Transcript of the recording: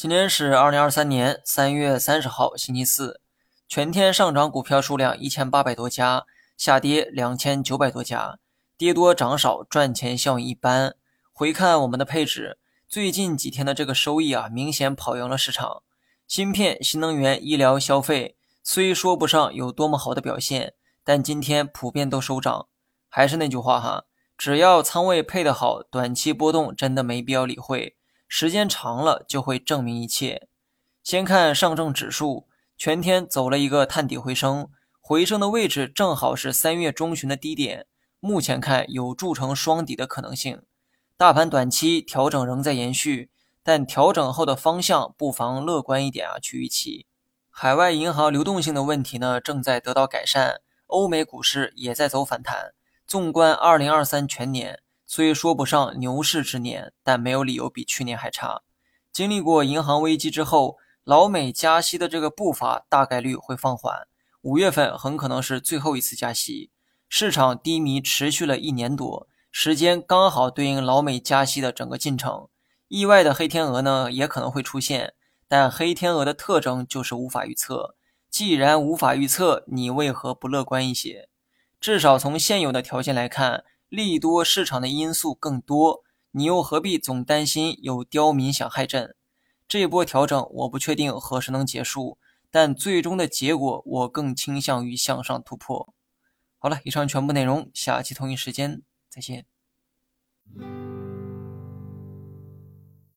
今天是二零二三年三月三十号，星期四。全天上涨股票数量一千八百多家，下跌两千九百多家，跌多涨少，赚钱效应一般。回看我们的配置，最近几天的这个收益啊，明显跑赢了市场。芯片、新能源、医疗、消费虽说不上有多么好的表现，但今天普遍都收涨。还是那句话哈，只要仓位配得好，短期波动真的没必要理会。时间长了就会证明一切。先看上证指数，全天走了一个探底回升，回升的位置正好是三月中旬的低点，目前看有铸成双底的可能性。大盘短期调整仍在延续，但调整后的方向不妨乐观一点啊，去预期。海外银行流动性的问题呢正在得到改善，欧美股市也在走反弹。纵观二零二三全年。虽说不上牛市之年，但没有理由比去年还差。经历过银行危机之后，老美加息的这个步伐大概率会放缓。五月份很可能是最后一次加息。市场低迷持续了一年多，时间刚好对应老美加息的整个进程。意外的黑天鹅呢也可能会出现，但黑天鹅的特征就是无法预测。既然无法预测，你为何不乐观一些？至少从现有的条件来看。利多市场的因素更多，你又何必总担心有刁民想害朕？这波调整我不确定何时能结束，但最终的结果我更倾向于向上突破。好了，以上全部内容，下期同一时间再见。